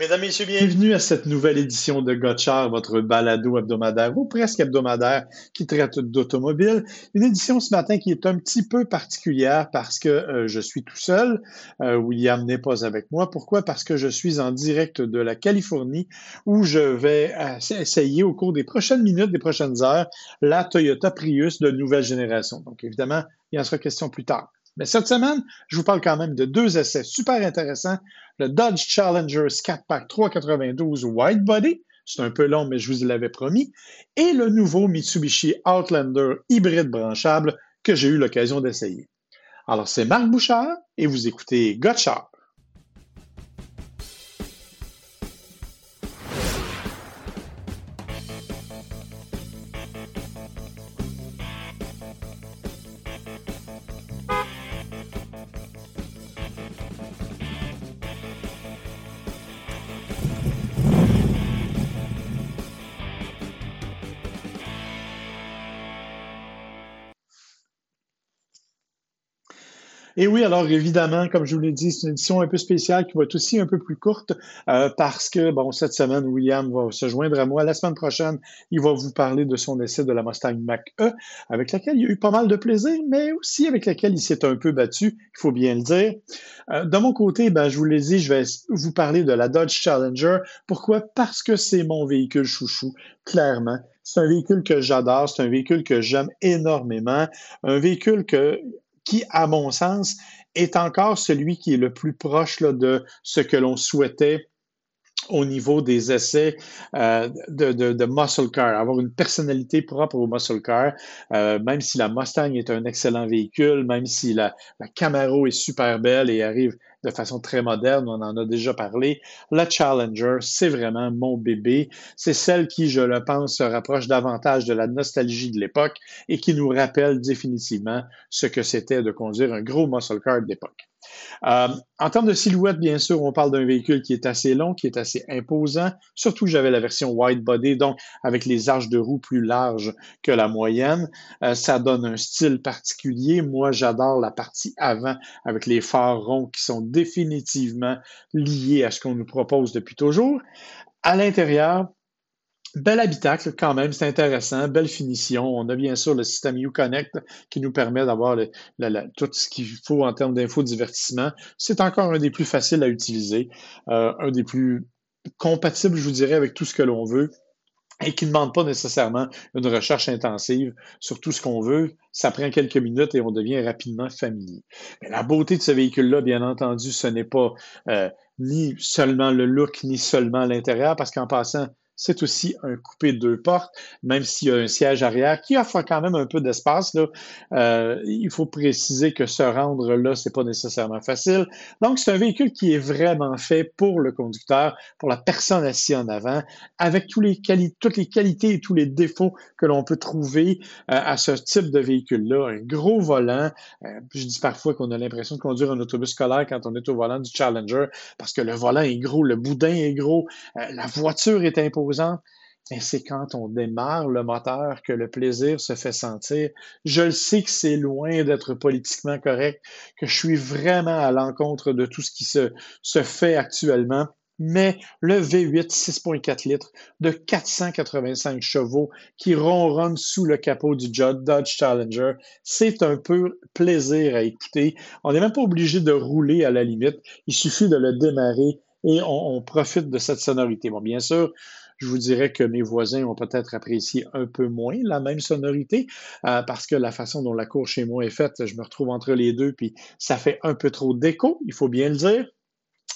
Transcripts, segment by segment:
Mesdames, Messieurs, bienvenue à cette nouvelle édition de Gotchard, votre balado hebdomadaire ou presque hebdomadaire qui traite d'automobile. Une édition ce matin qui est un petit peu particulière parce que euh, je suis tout seul. Euh, William n'est pas avec moi. Pourquoi? Parce que je suis en direct de la Californie où je vais essayer au cours des prochaines minutes, des prochaines heures, la Toyota Prius de nouvelle génération. Donc, évidemment, il en sera question plus tard. Mais cette semaine, je vous parle quand même de deux essais super intéressants. Le Dodge Challenger Scat Pack 392 White Body, c'est un peu long, mais je vous l'avais promis, et le nouveau Mitsubishi Outlander hybride branchable que j'ai eu l'occasion d'essayer. Alors, c'est Marc Bouchard et vous écoutez Gotchard. Et oui, alors évidemment, comme je vous l'ai dit, c'est une édition un peu spéciale qui va être aussi un peu plus courte euh, parce que, bon, cette semaine, William va se joindre à moi. La semaine prochaine, il va vous parler de son essai de la Mustang Mach-E, avec laquelle il a eu pas mal de plaisir, mais aussi avec laquelle il s'est un peu battu, il faut bien le dire. Euh, de mon côté, ben, je vous l'ai dit, je vais vous parler de la Dodge Challenger. Pourquoi? Parce que c'est mon véhicule chouchou, clairement. C'est un véhicule que j'adore, c'est un véhicule que j'aime énormément, un véhicule que qui, à mon sens, est encore celui qui est le plus proche de ce que l'on souhaitait au niveau des essais euh, de, muscle car, avoir une personnalité propre au muscle car, euh, même si la Mustang est un excellent véhicule, même si la Camaro est super belle et arrive de façon très moderne, on en a déjà parlé. La Challenger, c'est vraiment mon bébé. C'est celle qui, je le pense, se rapproche davantage de la nostalgie de l'époque et qui nous rappelle définitivement ce que c'était de conduire un gros muscle car d'époque. Euh, en termes de silhouette, bien sûr, on parle d'un véhicule qui est assez long, qui est assez imposant. Surtout, j'avais la version wide body, donc avec les arches de roue plus larges que la moyenne. Euh, ça donne un style particulier. Moi, j'adore la partie avant avec les phares ronds qui sont définitivement liés à ce qu'on nous propose depuis toujours. À l'intérieur, Bel habitacle quand même, c'est intéressant, belle finition. On a bien sûr le système Uconnect qui nous permet d'avoir tout ce qu'il faut en termes d'infodivertissement. C'est encore un des plus faciles à utiliser, euh, un des plus compatibles, je vous dirais, avec tout ce que l'on veut et qui ne demande pas nécessairement une recherche intensive sur tout ce qu'on veut. Ça prend quelques minutes et on devient rapidement familier. Mais la beauté de ce véhicule-là, bien entendu, ce n'est pas euh, ni seulement le look, ni seulement l'intérieur, parce qu'en passant, c'est aussi un coupé de deux portes, même s'il y a un siège arrière qui offre quand même un peu d'espace. Euh, il faut préciser que se rendre là, c'est pas nécessairement facile. Donc, c'est un véhicule qui est vraiment fait pour le conducteur, pour la personne assise en avant, avec toutes les qualités et tous les défauts que l'on peut trouver euh, à ce type de véhicule-là. Un gros volant. Euh, je dis parfois qu'on a l'impression de conduire un autobus scolaire quand on est au volant du Challenger parce que le volant est gros, le boudin est gros, la voiture est imposante mais c'est quand on démarre le moteur que le plaisir se fait sentir. Je le sais que c'est loin d'être politiquement correct, que je suis vraiment à l'encontre de tout ce qui se, se fait actuellement. Mais le V8 6.4 litres de 485 chevaux qui ronronne sous le capot du Dodge Challenger, c'est un peu plaisir à écouter. On n'est même pas obligé de rouler à la limite. Il suffit de le démarrer et on, on profite de cette sonorité. Bon, bien sûr, je vous dirais que mes voisins ont peut-être apprécié un peu moins la même sonorité euh, parce que la façon dont la cour chez moi est faite, je me retrouve entre les deux, puis ça fait un peu trop d'écho, il faut bien le dire.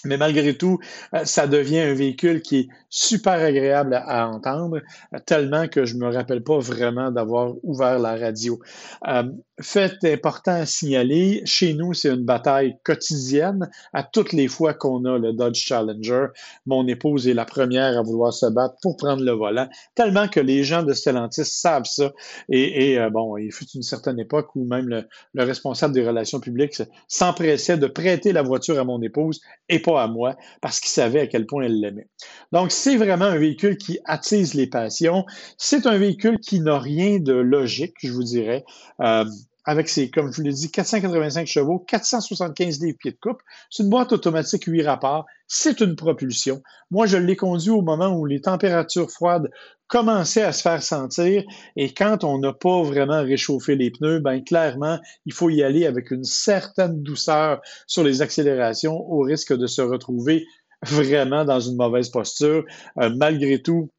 Mais malgré tout, euh, ça devient un véhicule qui est super agréable à, entendre, tellement que je ne me rappelle pas vraiment d'avoir ouvert la radio. Euh, fait important à signaler, chez nous, c'est une bataille quotidienne à toutes les fois qu'on a le Dodge Challenger. Mon épouse est la première à vouloir se battre pour prendre le volant, tellement que les gens de Stellantis savent ça. Et, euh, bon, il fut une certaine époque où même le, le responsable des relations publiques s'empressait de prêter la voiture à mon épouse et pas à moi parce qu'il savait à quel point elle l'aimait. Donc, c'est vraiment un véhicule qui attise les passions. C'est un véhicule qui n'a rien de logique, je vous dirais. Euh, avec ses, comme je vous l'ai dit, 485 chevaux, 475 livres pieds de coupe. C'est une boîte automatique 8 rapports. C'est une propulsion. Moi, je l'ai conduit au moment où les températures froides commençaient à se faire sentir. Et quand on n'a pas vraiment réchauffé les pneus, ben clairement, il faut y aller avec une certaine douceur sur les accélérations au risque de se retrouver vraiment dans une mauvaise posture. Euh, malgré tout,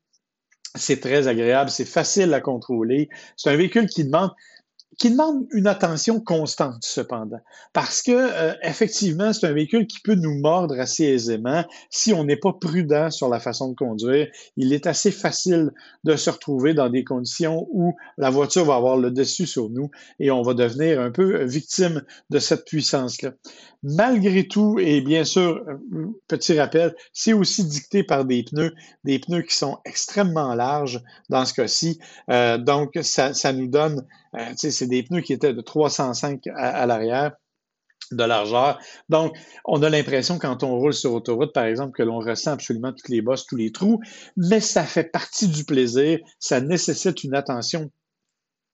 c'est très agréable, c'est facile à contrôler. C'est un véhicule qui demande qui demande une attention constante cependant, parce que euh, effectivement, c'est un véhicule qui peut nous mordre assez aisément si on n'est pas prudent sur la façon de conduire. Il est assez facile de se retrouver dans des conditions où la voiture va avoir le dessus sur nous et on va devenir un peu victime de cette puissance-là. Malgré tout, et bien sûr, petit rappel, c'est aussi dicté par des pneus, des pneus qui sont extrêmement larges dans ce cas-ci. Euh, donc, ça, ça nous donne euh, c'est des pneus qui étaient de 305 à, l'arrière de largeur. Donc, on a l'impression quand on roule sur autoroute, par exemple, que l'on ressent absolument toutes les bosses, tous les trous, mais ça fait partie du plaisir. Ça nécessite une attention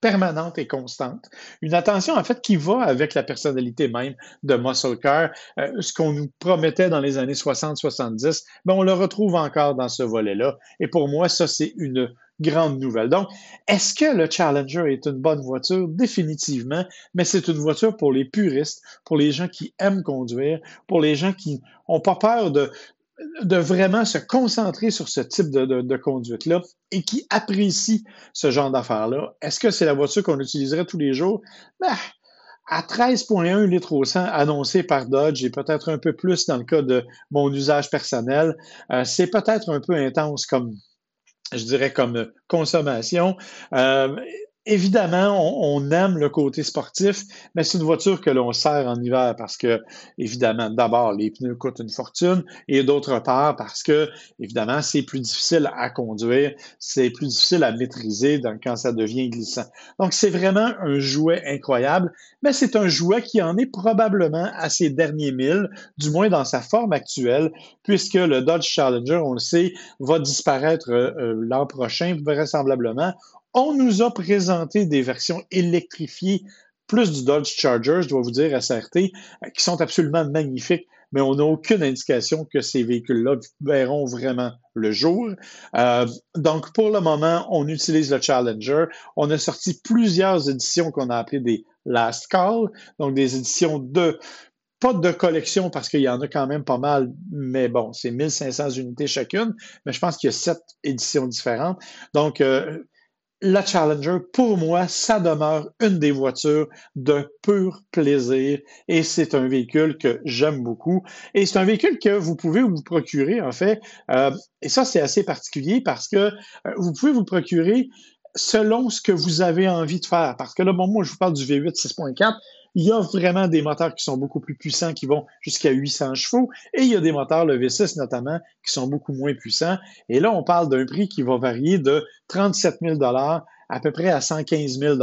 permanente et constante. Une attention, en fait, qui va avec la personnalité même de Muscle Car. Euh, ce qu'on nous promettait dans les années 60-70, mais on le retrouve encore dans ce volet-là. Et pour moi, ça, c'est une grande nouvelle. Donc, est-ce que le Challenger est une bonne voiture? Définitivement, mais c'est une voiture pour les puristes, pour les gens qui aiment conduire, pour les gens qui n'ont pas peur de, vraiment se concentrer sur ce type de, conduite-là et qui apprécient ce genre d'affaires-là. Est-ce que c'est la voiture qu'on utiliserait tous les jours? Ben, à 13,1 litres au 100 annoncé par Dodge et peut-être un peu plus dans le cas de mon usage personnel, euh, c'est peut-être un peu intense comme je dirais, comme consommation. Euh, Évidemment, on, aime le côté sportif, mais c'est une voiture que l'on sert en hiver parce que, évidemment, d'abord, les pneus coûtent une fortune et d'autre part parce que, évidemment, c'est plus difficile à conduire, c'est plus difficile à maîtriser quand ça devient glissant. Donc, c'est vraiment un jouet incroyable, mais c'est un jouet qui en est probablement à ses derniers milles, du moins dans sa forme actuelle, puisque le Dodge Challenger, on le sait, va disparaître euh, euh, l'an prochain, vraisemblablement. On nous a présenté des versions électrifiées, plus du Dodge Charger, je dois vous dire, SRT, euh, qui sont absolument magnifiques, mais on n'a aucune indication que ces véhicules-là verront vraiment le jour. Euh, donc, pour le moment, on utilise le Challenger. On a sorti plusieurs éditions qu'on a appelées des Last Call, donc des éditions de pas de collection parce qu'il y en a quand même pas mal, mais bon, c'est 1500 unités chacune, mais je pense qu'il y a sept éditions différentes. Donc, euh, la Challenger, pour moi, ça demeure une des voitures de pur plaisir et c'est un véhicule que j'aime beaucoup. Et c'est un véhicule que vous pouvez vous procurer, en fait. Euh, et ça, c'est assez particulier parce que euh, vous pouvez vous procurer selon ce que vous avez envie de faire. Parce que là, bon, moi, je vous parle du V8 6.4. Il y a vraiment des moteurs qui sont beaucoup plus puissants, qui vont jusqu'à 800 chevaux, et il y a des moteurs, le V6 notamment, qui sont beaucoup moins puissants. Et là, on parle d'un prix qui va varier de 37 000 à peu près à 115 000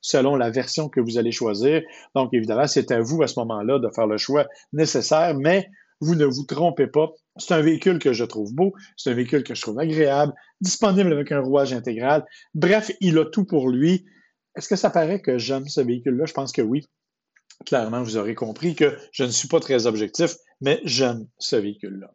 selon la version que vous allez choisir. Donc, évidemment, c'est à vous à ce moment-là de faire le choix nécessaire, mais vous ne vous trompez pas. C'est un véhicule que je trouve beau, c'est un véhicule que je trouve agréable, disponible avec un rouage intégral. Bref, il a tout pour lui. Est-ce que ça paraît que j'aime ce véhicule-là? Je pense que oui clairement, vous aurez compris que je ne suis pas très objectif, mais j'aime ce véhicule-là.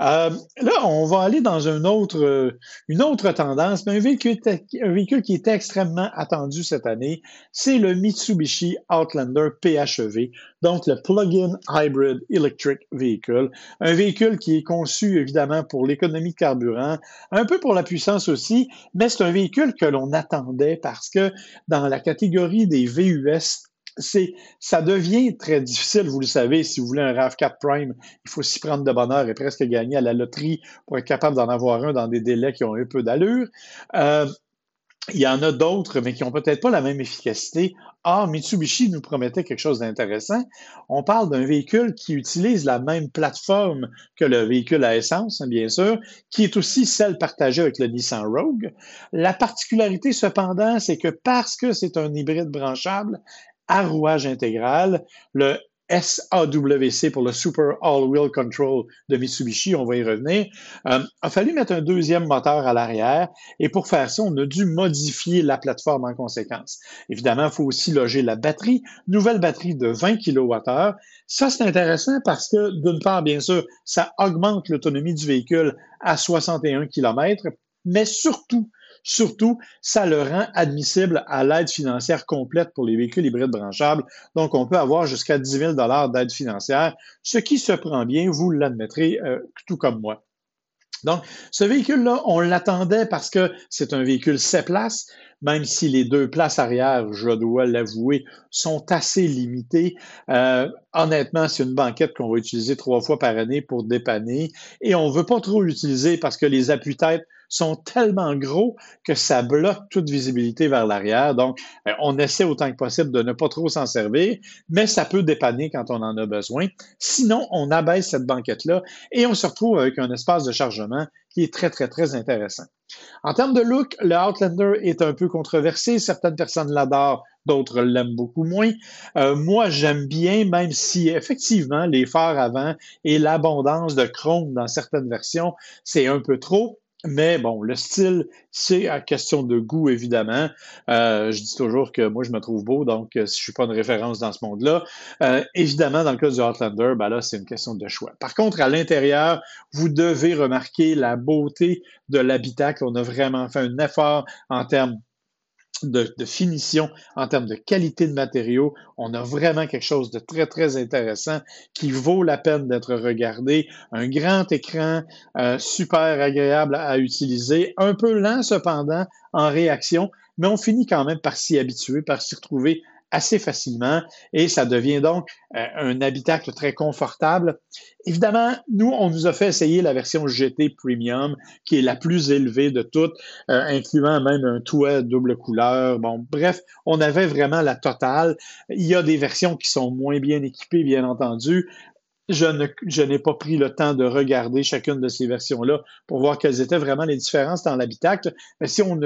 Euh, là, on va aller dans une autre, euh, une autre tendance, mais un véhicule, un véhicule qui était extrêmement attendu cette année, c'est le Mitsubishi Outlander PHEV, donc le Plug-in Hybrid Electric Vehicle, un véhicule qui est conçu évidemment pour l'économie de carburant, un peu pour la puissance aussi, mais c'est un véhicule que l'on attendait parce que dans la catégorie des VUS, c'est, ça devient très difficile, vous le savez, si vous voulez un RAV4 Prime, il faut s'y prendre de bonheur et presque gagner à la loterie pour être capable d'en avoir un dans des délais qui ont un peu d'allure. Euh, il y en a d'autres, mais qui n'ont peut-être pas la même efficacité. Ah, Mitsubishi nous promettait quelque chose d'intéressant. On parle d'un véhicule qui utilise la même plateforme que le véhicule à essence, hein, bien sûr, qui est aussi celle partagée avec le Nissan Rogue. La particularité, cependant, c'est que parce que c'est un hybride branchable, à rouage intégral. Le SAWC pour le Super All-Wheel Control de Mitsubishi, on va y revenir, euh, a fallu mettre un deuxième moteur à l'arrière et pour faire ça, on a dû modifier la plateforme en conséquence. Évidemment, il faut aussi loger la batterie, nouvelle batterie de 20 kWh. Ça, c'est intéressant parce que, d'une part, bien sûr, ça augmente l'autonomie du véhicule à 61 km, mais surtout, Surtout, ça le rend admissible à l'aide financière complète pour les véhicules hybrides branchables. Donc, on peut avoir jusqu'à 10 000 d'aide financière, ce qui se prend bien, vous l'admettrez euh, tout comme moi. Donc, ce véhicule-là, on l'attendait parce que c'est un véhicule 7 places, même si les deux places arrière, je dois l'avouer, sont assez limitées. Euh, honnêtement, c'est une banquette qu'on va utiliser trois fois par année pour dépanner et on ne veut pas trop l'utiliser parce que les appuis-têtes sont tellement gros que ça bloque toute visibilité vers l'arrière. Donc, euh, on essaie autant que possible de ne pas trop s'en servir, mais ça peut dépanner quand on en a besoin. Sinon, on abaisse cette banquette-là et on se retrouve avec un espace de chargement qui est très, très, très intéressant. En termes de look, le Outlander est un peu controversé. Certaines personnes l'adorent, d'autres l'aiment beaucoup moins. Euh, moi, j'aime bien, même si effectivement les phares avant et l'abondance de chrome dans certaines versions, c'est un peu trop. Mais bon, le style, c'est à question de goût, évidemment. Euh, je dis toujours que moi, je me trouve beau, donc euh, si je suis pas une référence dans ce monde-là. Euh, évidemment, dans le cas du Outlander, ben là, c'est une question de choix. Par contre, à l'intérieur, vous devez remarquer la beauté de l'habitacle. On a vraiment fait un effort en termes de, finition, en termes de qualité de matériaux. On a vraiment quelque chose de très, très intéressant qui vaut la peine d'être regardé. Un grand écran euh, super agréable à utiliser, un peu lent cependant en réaction, mais on finit quand même par s'y habituer, par s'y retrouver assez facilement et ça devient donc euh, un habitacle très confortable. Évidemment, nous, on nous a fait essayer la version GT Premium, qui est la plus élevée de toutes, euh, incluant même un toit double couleur. Bon, bref, on avait vraiment la totale. Il y a des versions qui sont moins bien équipées, bien entendu, je, n'ai pas pris le temps de regarder chacune de ces versions-là pour voir quelles étaient vraiment les différences dans l'habitacle. Mais si on,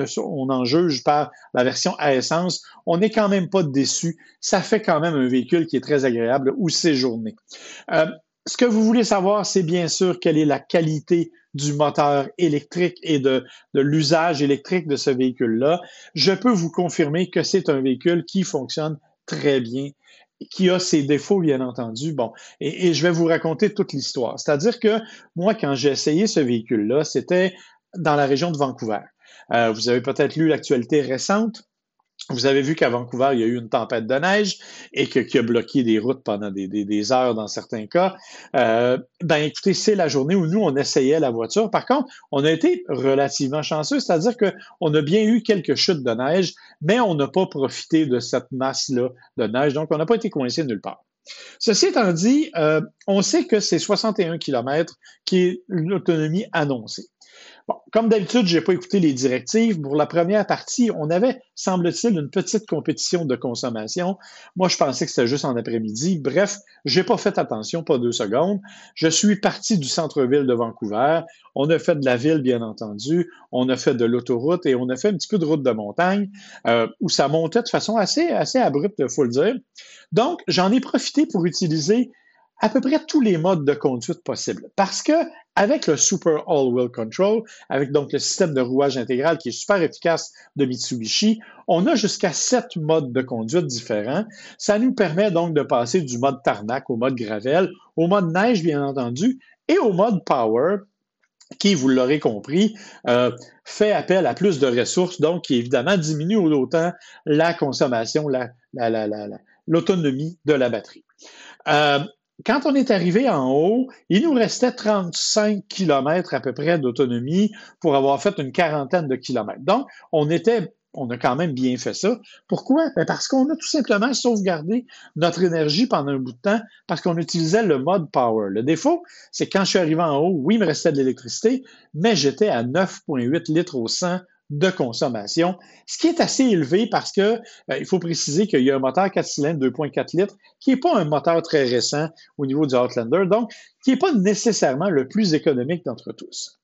en juge par la version à essence, on n'est quand même pas déçu. Ça fait quand même un véhicule qui est très agréable ou séjourné. Euh, ce que vous voulez savoir, c'est bien sûr quelle est la qualité du moteur électrique et de l'usage électrique de ce véhicule-là. Je peux vous confirmer que c'est un véhicule qui fonctionne très bien qui a ses défauts, bien entendu. Bon, et, je vais vous raconter toute l'histoire. C'est-à-dire que moi, quand j'ai essayé ce véhicule-là, c'était dans la région de Vancouver. Euh, vous avez peut-être lu l'actualité récente. Vous avez vu qu'à Vancouver, il y a eu une tempête de neige et que, qui a bloqué des routes pendant des, heures dans certains cas. Euh, ben écoutez, c'est la journée où nous, on essayait la voiture. Par contre, on a été relativement chanceux, c'est-à-dire qu'on a bien eu quelques chutes de neige, mais on n'a pas profité de cette masse-là de neige, donc on n'a pas été coincé nulle part. Ceci étant dit, euh, on sait que c'est 61 km qui est l'autonomie annoncée. Bon, comme d'habitude, je n'ai pas écouté les directives. Pour la première partie, on avait, semble-t-il, une petite compétition de consommation. Moi, je pensais que c'était juste en après-midi. Bref, j'ai pas fait attention, pas deux secondes. Je suis parti du centre-ville de Vancouver. On a fait de la ville, bien entendu. On a fait de l'autoroute et on a fait un petit peu de route de montagne euh, où ça montait de façon assez, assez abrupte, il faut le dire. Donc, j'en ai profité pour utiliser à peu près tous les modes de conduite possibles. Parce que avec le Super All-Wheel Control, avec donc le système de rouage intégral qui est super efficace de Mitsubishi, on a jusqu'à sept modes de conduite différents. Ça nous permet donc de passer du mode tarmac au mode gravel, au mode neige, bien entendu, et au mode power, qui, vous l'aurez compris, euh, fait appel à plus de ressources, donc qui évidemment diminue autant la consommation, l'autonomie de la batterie. Euh, quand on est arrivé en haut, il nous restait 35 km à peu près d'autonomie pour avoir fait une quarantaine de kilomètres. Donc, on était on a quand même bien fait ça. Pourquoi? Ben, parce qu'on a tout simplement sauvegardé notre énergie pendant un bout de temps parce qu'on utilisait le mode power. Le défaut, c'est quand je suis arrivé en haut, oui, il me restait de l'électricité, mais j'étais à 9,8 litres au 100 de consommation, ce qui est assez élevé parce que euh, il faut préciser qu'il y a un moteur 4 cylindres 2.4 litres qui n'est pas un moteur très récent au niveau du Outlander, donc qui n'est pas nécessairement le plus économique d'entre tous.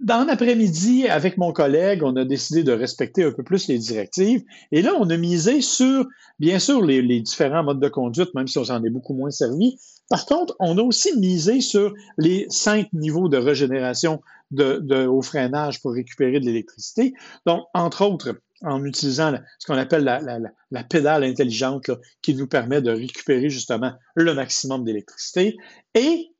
Dans l'après-midi, avec mon collègue, on a décidé de respecter un peu plus les directives. Et là, on a misé sur, bien sûr, les, différents modes de conduite, même si on s'en est beaucoup moins servi. Par contre, on a aussi misé sur les cinq niveaux de régénération au freinage pour récupérer de l'électricité. Donc, entre autres, en utilisant ce qu'on appelle la, pédale intelligente qui nous permet de récupérer justement le maximum d'électricité. Et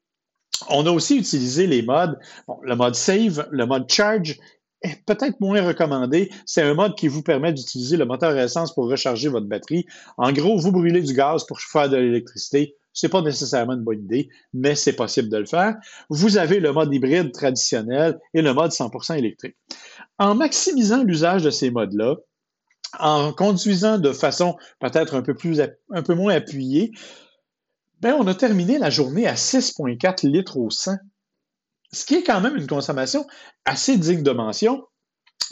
on a aussi utilisé les modes, le mode save, le mode charge est peut-être moins recommandé. C'est un mode qui vous permet d'utiliser le moteur essence pour recharger votre batterie. En gros, vous brûlez du gaz pour faire de l'électricité. Ce n'est pas nécessairement une bonne idée, mais c'est possible de le faire. Vous avez le mode hybride traditionnel et le mode 100% électrique. En maximisant l'usage de ces modes-là, en conduisant de façon peut-être un peu plus, un peu moins appuyée, ben, on a terminé la journée à 6,4 litres au 100, ce qui est quand même une consommation assez digne de mention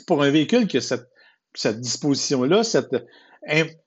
pour un véhicule qui a cette, cette disposition-là, cette,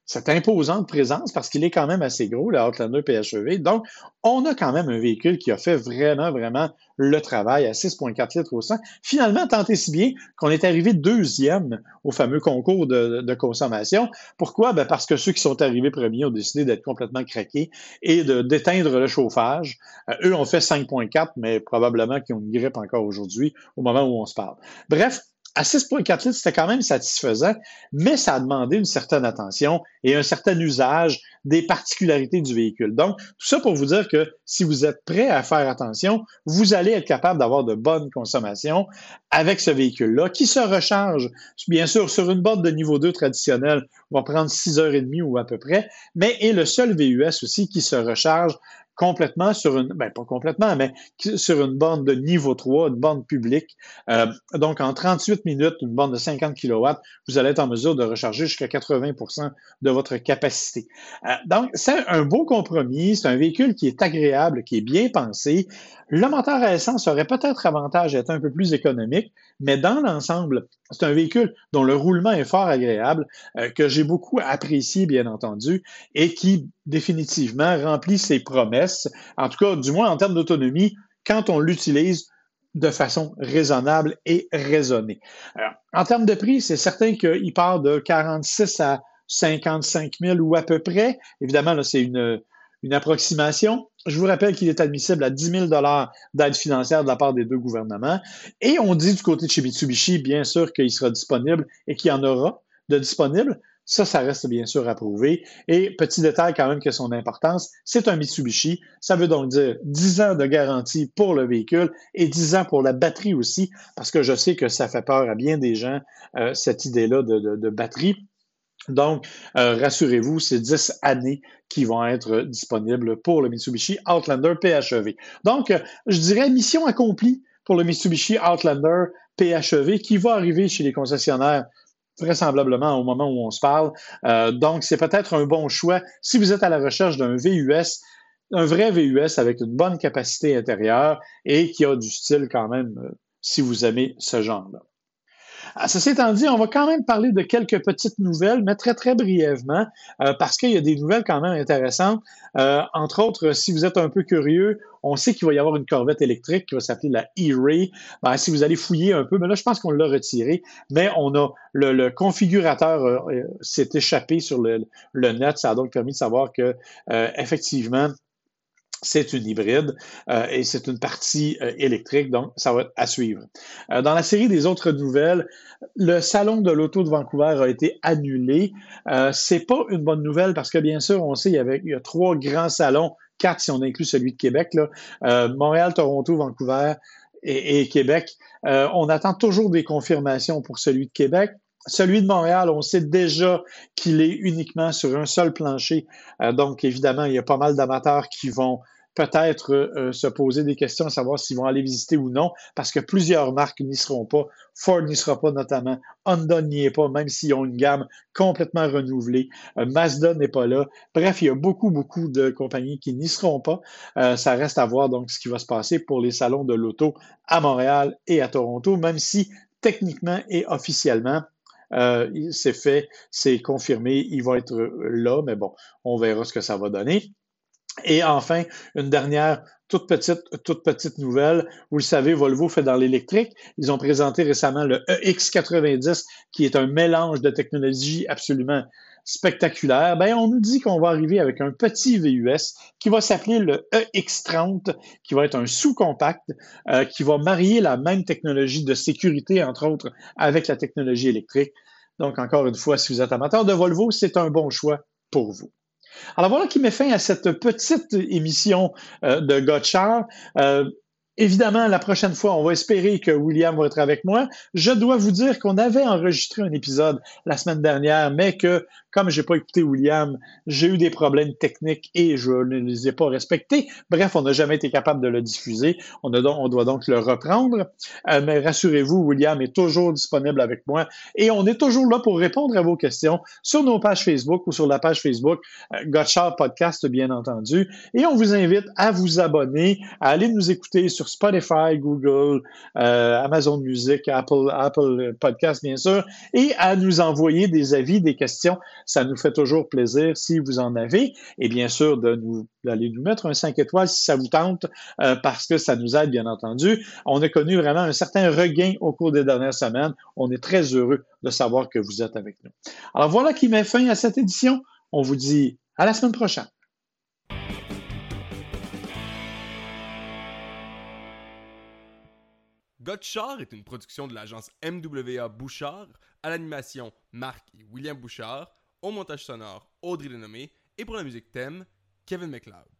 cette imposante présence parce qu'il est quand même assez gros, le Outlander PHEV. Donc, on a quand même un véhicule qui a fait vraiment, vraiment le travail à 6,4 litres au 100. Finalement, tant et si bien qu'on est arrivé deuxième au fameux concours de, consommation. Pourquoi? Ben parce que ceux qui sont arrivés premiers ont décidé d'être complètement craqués et d'éteindre le chauffage. Euh, eux ont fait 5,4, mais probablement qu'ils ont une grippe encore aujourd'hui au moment où on se parle. Bref, à 6,4 litres, c'était quand même satisfaisant, mais ça a demandé une certaine attention et un certain usage des particularités du véhicule. Donc, tout ça pour vous dire que si vous êtes prêt à faire attention, vous allez être capable d'avoir de bonnes consommations avec ce véhicule-là qui se recharge, bien sûr, sur une borne de niveau 2 traditionnelle, va prendre 6 heures et demie ou à peu près, mais est le seul VUS aussi qui se recharge complètement sur une, ben pas complètement, mais sur une borne de niveau 3, une borne publique. Euh, donc, en 38 minutes, une borne de 50 kW, vous allez être en mesure de recharger jusqu'à 80% de votre capacité. Euh, donc, c'est un beau compromis. C'est un véhicule qui est agréable, qui est bien pensé. Le moteur à essence aurait peut-être avantage d'être un peu plus économique, mais dans l'ensemble, c'est un véhicule dont le roulement est fort agréable, euh, que j'ai beaucoup apprécié, bien entendu, et qui définitivement remplit ses promesses, en tout cas, du moins en termes d'autonomie, quand on l'utilise de façon raisonnable et raisonnée. en termes de prix, c'est certain qu'il part de 46 à 55 000 ou à peu près. Évidemment, là, c'est une, approximation. Je vous rappelle qu'il est admissible à 10 000 d'aide financière de la part des deux gouvernements. Et on dit du côté de chez Mitsubishi, bien sûr, qu'il sera disponible et qu'il y en aura de disponible. Ça, ça reste bien sûr à prouver. Et petit détail quand même que son importance, c'est un Mitsubishi. Ça veut donc dire 10 ans de garantie pour le véhicule et 10 ans pour la batterie aussi, parce que je sais que ça fait peur à bien des gens, euh, cette idée-là de batterie. Donc, euh, rassurez-vous, c'est 10 années qui vont être disponibles pour le Mitsubishi Outlander PHEV. Donc, euh, je dirais mission accomplie pour le Mitsubishi Outlander PHEV qui va arriver chez les concessionnaires vraisemblablement au moment où on se parle. Euh, donc, c'est peut-être un bon choix si vous êtes à la recherche d'un VUS, un vrai VUS avec une bonne capacité intérieure et qui a du style quand même, si vous aimez ce genre-là. Ceci étant dit, on va quand même parler de quelques petites nouvelles, mais très, très brièvement, euh, parce qu'il y a des nouvelles quand même intéressantes. Euh, entre autres, si vous êtes un peu curieux, on sait qu'il va y avoir une corvette électrique qui va s'appeler la E-Ray. Ben, si vous allez fouiller un peu, mais là, je pense qu'on l'a retiré, mais on a le, configurateur euh, s'est échappé sur le, le, net. Ça a donc permis de savoir que, effectivement, c'est une hybride euh, et c'est une partie euh, électrique, donc ça va être à suivre. Euh, dans la série des autres nouvelles, le salon de l'auto de Vancouver a été annulé. c'est pas une bonne nouvelle parce que bien sûr, on sait il y avait a trois grands salons, quatre si on inclut celui de Québec, là, Montréal, Toronto, Vancouver et Québec. on attend toujours des confirmations pour celui de Québec. Celui de Montréal, on sait déjà qu'il est uniquement sur un seul plancher. Euh, donc, évidemment, il y a pas mal d'amateurs qui vont peut-être euh, se poser des questions à savoir s'ils vont aller visiter ou non, parce que plusieurs marques n'y seront pas. Ford n'y sera pas notamment. Honda n'y est pas, même s'ils ont une gamme complètement renouvelée. Euh, Mazda n'est pas là. Bref, il y a beaucoup, beaucoup de compagnies qui n'y seront pas. ça reste à voir donc ce qui va se passer pour les salons de l'auto à Montréal et à Toronto, même si techniquement et officiellement, euh, c'est fait, c'est confirmé, il va être là, mais bon, on verra ce que ça va donner. Et enfin, une dernière toute petite, toute petite nouvelle. Vous le savez, Volvo fait dans l'électrique. Ils ont présenté récemment le EX90, qui est un mélange de technologies absolument spectaculaire. Ben, on nous dit qu'on va arriver avec un petit VUS qui va s'appeler le EX30, qui va être un sous-compact, euh, qui va marier la même technologie de sécurité, entre autres, avec la technologie électrique. Donc, encore une fois, si vous êtes amateur de Volvo, c'est un bon choix pour vous. Alors voilà qui met fin à cette petite émission euh, de Gotchard. Euh, Évidemment, la prochaine fois, on va espérer que William va être avec moi. Je dois vous dire qu'on avait enregistré un épisode la semaine dernière, mais que comme j'ai pas écouté William, j'ai eu des problèmes techniques et je ne les ai pas respectés. Bref, on n'a jamais été capable de le diffuser. On, on doit donc le reprendre. Euh, mais rassurez-vous, William est toujours disponible avec moi et on est toujours là pour répondre à vos questions sur nos pages Facebook ou sur la page Facebook euh, Podcast, bien entendu. Et on vous invite à vous abonner, à aller nous écouter Spotify, Google, euh, Amazon Music, Apple, Apple Podcast, bien sûr, et à nous envoyer des avis, des questions ça nous fait toujours plaisir si vous en avez. Et bien sûr, de nous, d'aller nous mettre un 5 étoiles si ça vous tente, euh, parce que ça nous aide, bien entendu. On a connu vraiment un certain regain au cours des dernières semaines. On est très heureux de savoir que vous êtes avec nous. Alors voilà qui met fin à cette édition. On vous dit à la semaine prochaine. Gotchard est une production de l'agence MWA Bouchard, à l'animation Marc et William Bouchard, au montage sonore Audrey Lenommé et pour la musique thème Kevin McLeod.